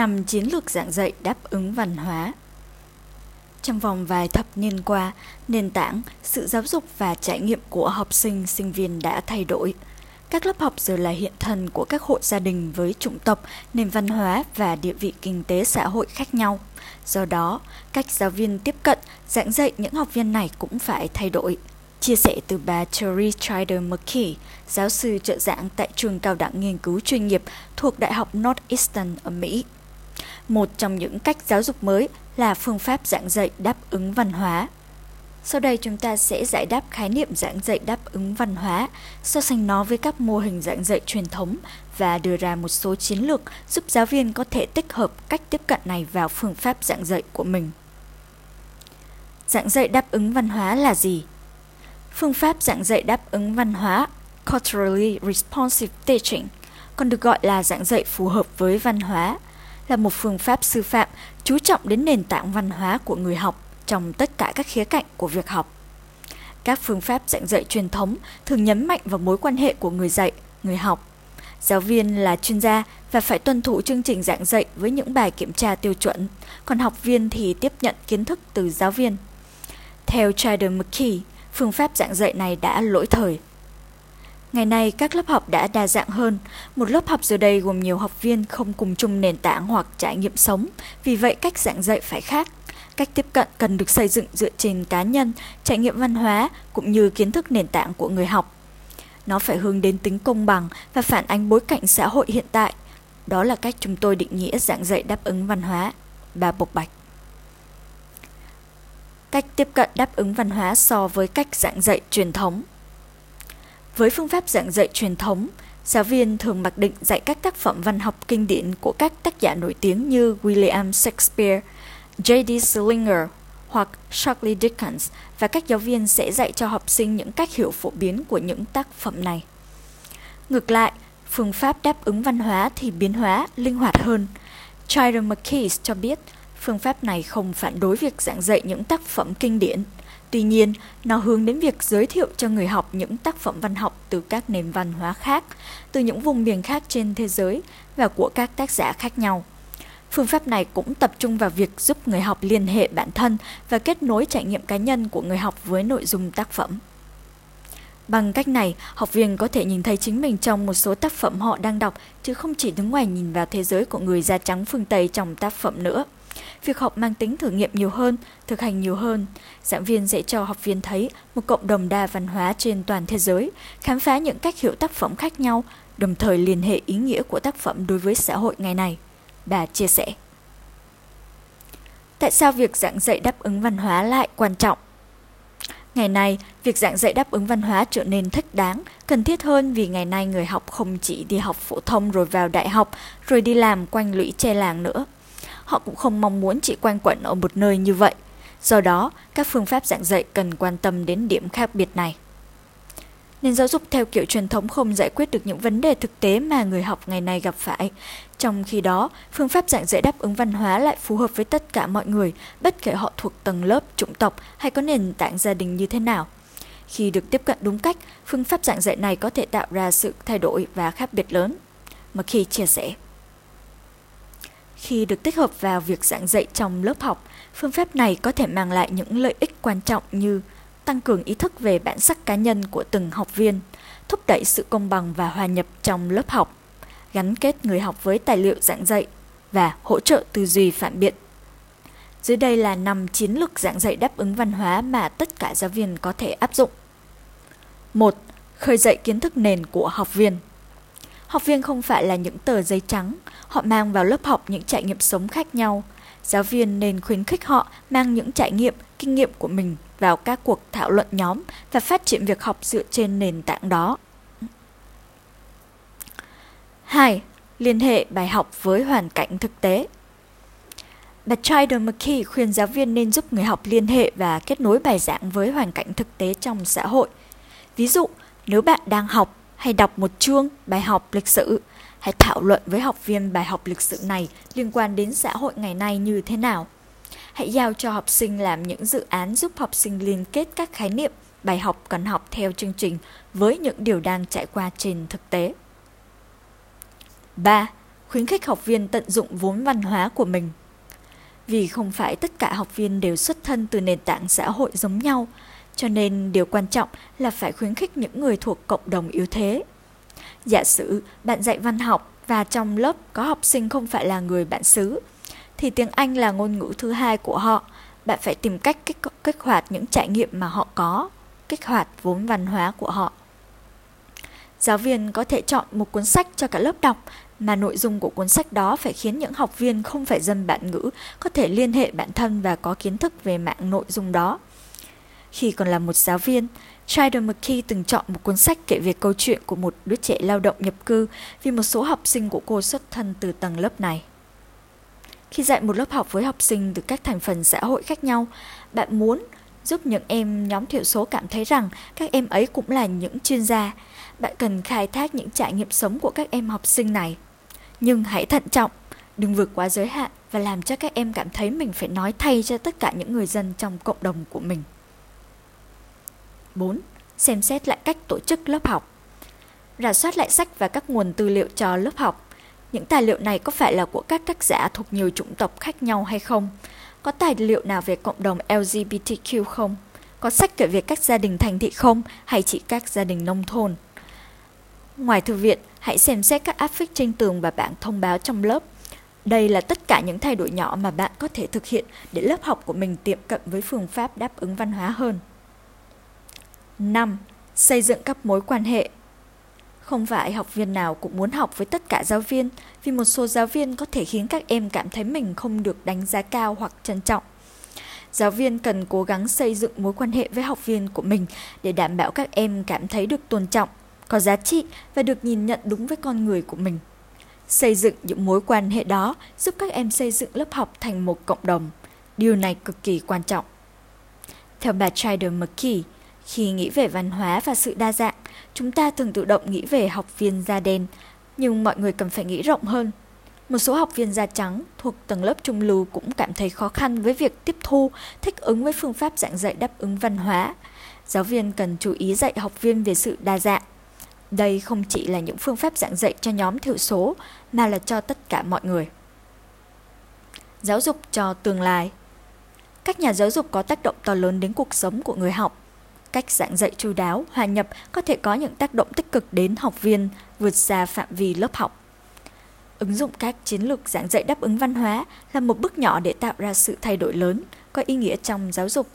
năm chiến lược giảng dạy đáp ứng văn hóa. Trong vòng vài thập niên qua, nền tảng, sự giáo dục và trải nghiệm của học sinh, sinh viên đã thay đổi. Các lớp học giờ là hiện thân của các hộ gia đình với chủng tộc, nền văn hóa và địa vị kinh tế xã hội khác nhau. Do đó, cách giáo viên tiếp cận, giảng dạy những học viên này cũng phải thay đổi. Chia sẻ từ bà Terry Strider McKee, giáo sư trợ giảng tại trường cao đẳng nghiên cứu chuyên nghiệp thuộc Đại học Northeastern ở Mỹ. Một trong những cách giáo dục mới là phương pháp giảng dạy đáp ứng văn hóa. Sau đây chúng ta sẽ giải đáp khái niệm giảng dạy đáp ứng văn hóa, so sánh nó với các mô hình giảng dạy truyền thống và đưa ra một số chiến lược giúp giáo viên có thể tích hợp cách tiếp cận này vào phương pháp giảng dạy của mình. Giảng dạy đáp ứng văn hóa là gì? Phương pháp giảng dạy đáp ứng văn hóa Culturally Responsive Teaching, còn được gọi là giảng dạy phù hợp với văn hóa, là một phương pháp sư phạm chú trọng đến nền tảng văn hóa của người học trong tất cả các khía cạnh của việc học. Các phương pháp giảng dạy truyền thống thường nhấn mạnh vào mối quan hệ của người dạy, người học. Giáo viên là chuyên gia và phải tuân thủ chương trình giảng dạy với những bài kiểm tra tiêu chuẩn, còn học viên thì tiếp nhận kiến thức từ giáo viên. Theo Trader McKee, phương pháp giảng dạy này đã lỗi thời. Ngày nay, các lớp học đã đa dạng hơn. Một lớp học giờ đây gồm nhiều học viên không cùng chung nền tảng hoặc trải nghiệm sống, vì vậy cách giảng dạy phải khác. Cách tiếp cận cần được xây dựng dựa trên cá nhân, trải nghiệm văn hóa cũng như kiến thức nền tảng của người học. Nó phải hướng đến tính công bằng và phản ánh bối cảnh xã hội hiện tại. Đó là cách chúng tôi định nghĩa giảng dạy đáp ứng văn hóa. Bà Bộc Bạch Cách tiếp cận đáp ứng văn hóa so với cách giảng dạy truyền thống với phương pháp giảng dạy truyền thống, giáo viên thường mặc định dạy các tác phẩm văn học kinh điển của các tác giả nổi tiếng như William Shakespeare, J.D. Salinger hoặc Charles Dickens và các giáo viên sẽ dạy cho học sinh những cách hiểu phổ biến của những tác phẩm này. Ngược lại, phương pháp đáp ứng văn hóa thì biến hóa, linh hoạt hơn. Chiron McKees cho biết, phương pháp này không phản đối việc giảng dạy những tác phẩm kinh điển. Tuy nhiên, nó hướng đến việc giới thiệu cho người học những tác phẩm văn học từ các nền văn hóa khác, từ những vùng miền khác trên thế giới và của các tác giả khác nhau. Phương pháp này cũng tập trung vào việc giúp người học liên hệ bản thân và kết nối trải nghiệm cá nhân của người học với nội dung tác phẩm. Bằng cách này, học viên có thể nhìn thấy chính mình trong một số tác phẩm họ đang đọc, chứ không chỉ đứng ngoài nhìn vào thế giới của người da trắng phương Tây trong tác phẩm nữa. Việc học mang tính thử nghiệm nhiều hơn, thực hành nhiều hơn. Giảng viên sẽ cho học viên thấy một cộng đồng đa văn hóa trên toàn thế giới, khám phá những cách hiểu tác phẩm khác nhau, đồng thời liên hệ ý nghĩa của tác phẩm đối với xã hội ngày này bà chia sẻ. Tại sao việc giảng dạy đáp ứng văn hóa lại quan trọng? Ngày nay, việc giảng dạy đáp ứng văn hóa trở nên thích đáng, cần thiết hơn vì ngày nay người học không chỉ đi học phổ thông rồi vào đại học, rồi đi làm quanh lũy che làng nữa. Họ cũng không mong muốn chỉ quanh quẩn ở một nơi như vậy. Do đó, các phương pháp giảng dạy cần quan tâm đến điểm khác biệt này. Nền giáo dục theo kiểu truyền thống không giải quyết được những vấn đề thực tế mà người học ngày nay gặp phải. Trong khi đó, phương pháp giảng dạy đáp ứng văn hóa lại phù hợp với tất cả mọi người, bất kể họ thuộc tầng lớp, chủng tộc hay có nền tảng gia đình như thế nào. Khi được tiếp cận đúng cách, phương pháp giảng dạy này có thể tạo ra sự thay đổi và khác biệt lớn. Mà khi chia sẻ. Khi được tích hợp vào việc giảng dạy trong lớp học, phương pháp này có thể mang lại những lợi ích quan trọng như tăng cường ý thức về bản sắc cá nhân của từng học viên, thúc đẩy sự công bằng và hòa nhập trong lớp học, gắn kết người học với tài liệu giảng dạy và hỗ trợ tư duy phản biện. Dưới đây là năm chiến lược giảng dạy đáp ứng văn hóa mà tất cả giáo viên có thể áp dụng. 1. Khơi dậy kiến thức nền của học viên. Học viên không phải là những tờ giấy trắng, họ mang vào lớp học những trải nghiệm sống khác nhau. Giáo viên nên khuyến khích họ mang những trải nghiệm, kinh nghiệm của mình vào các cuộc thảo luận nhóm và phát triển việc học dựa trên nền tảng đó. 2. Liên hệ bài học với hoàn cảnh thực tế Bà Childer McKee khuyên giáo viên nên giúp người học liên hệ và kết nối bài giảng với hoàn cảnh thực tế trong xã hội. Ví dụ, nếu bạn đang học hay đọc một chương bài học lịch sử, hãy thảo luận với học viên bài học lịch sử này liên quan đến xã hội ngày nay như thế nào. Hãy giao cho học sinh làm những dự án giúp học sinh liên kết các khái niệm, bài học cần học theo chương trình với những điều đang trải qua trên thực tế. 3. khuyến khích học viên tận dụng vốn văn hóa của mình. Vì không phải tất cả học viên đều xuất thân từ nền tảng xã hội giống nhau, cho nên điều quan trọng là phải khuyến khích những người thuộc cộng đồng yếu thế. Giả sử bạn dạy văn học và trong lớp có học sinh không phải là người bản xứ, thì tiếng Anh là ngôn ngữ thứ hai của họ. Bạn phải tìm cách kích, kích hoạt những trải nghiệm mà họ có, kích hoạt vốn văn hóa của họ. Giáo viên có thể chọn một cuốn sách cho cả lớp đọc mà nội dung của cuốn sách đó phải khiến những học viên không phải dân bản ngữ có thể liên hệ bản thân và có kiến thức về mạng nội dung đó. Khi còn là một giáo viên, Schreider McKee từng chọn một cuốn sách kể về câu chuyện của một đứa trẻ lao động nhập cư vì một số học sinh của cô xuất thân từ tầng lớp này. Khi dạy một lớp học với học sinh từ các thành phần xã hội khác nhau, bạn muốn giúp những em nhóm thiểu số cảm thấy rằng các em ấy cũng là những chuyên gia. Bạn cần khai thác những trải nghiệm sống của các em học sinh này. Nhưng hãy thận trọng, đừng vượt quá giới hạn và làm cho các em cảm thấy mình phải nói thay cho tất cả những người dân trong cộng đồng của mình. 4. Xem xét lại cách tổ chức lớp học. Rà soát lại sách và các nguồn tư liệu cho lớp học. Những tài liệu này có phải là của các tác giả thuộc nhiều chủng tộc khác nhau hay không? Có tài liệu nào về cộng đồng LGBTQ không? Có sách kể về các gia đình thành thị không hay chỉ các gia đình nông thôn? Ngoài thư viện, hãy xem xét các áp phích trên tường và bảng thông báo trong lớp. Đây là tất cả những thay đổi nhỏ mà bạn có thể thực hiện để lớp học của mình tiệm cận với phương pháp đáp ứng văn hóa hơn. 5. Xây dựng các mối quan hệ Không phải học viên nào cũng muốn học với tất cả giáo viên, vì một số giáo viên có thể khiến các em cảm thấy mình không được đánh giá cao hoặc trân trọng. Giáo viên cần cố gắng xây dựng mối quan hệ với học viên của mình để đảm bảo các em cảm thấy được tôn trọng, có giá trị và được nhìn nhận đúng với con người của mình. Xây dựng những mối quan hệ đó giúp các em xây dựng lớp học thành một cộng đồng. Điều này cực kỳ quan trọng. Theo bà Trider McKee, khi nghĩ về văn hóa và sự đa dạng, chúng ta thường tự động nghĩ về học viên da đen, nhưng mọi người cần phải nghĩ rộng hơn. Một số học viên da trắng thuộc tầng lớp trung lưu cũng cảm thấy khó khăn với việc tiếp thu, thích ứng với phương pháp giảng dạy đáp ứng văn hóa. Giáo viên cần chú ý dạy học viên về sự đa dạng. Đây không chỉ là những phương pháp giảng dạy cho nhóm thiểu số, mà là cho tất cả mọi người. Giáo dục cho tương lai Các nhà giáo dục có tác động to lớn đến cuộc sống của người học. Cách giảng dạy chu đáo, hòa nhập có thể có những tác động tích cực đến học viên vượt xa phạm vi lớp học. Ứng dụng các chiến lược giảng dạy đáp ứng văn hóa là một bước nhỏ để tạo ra sự thay đổi lớn, có ý nghĩa trong giáo dục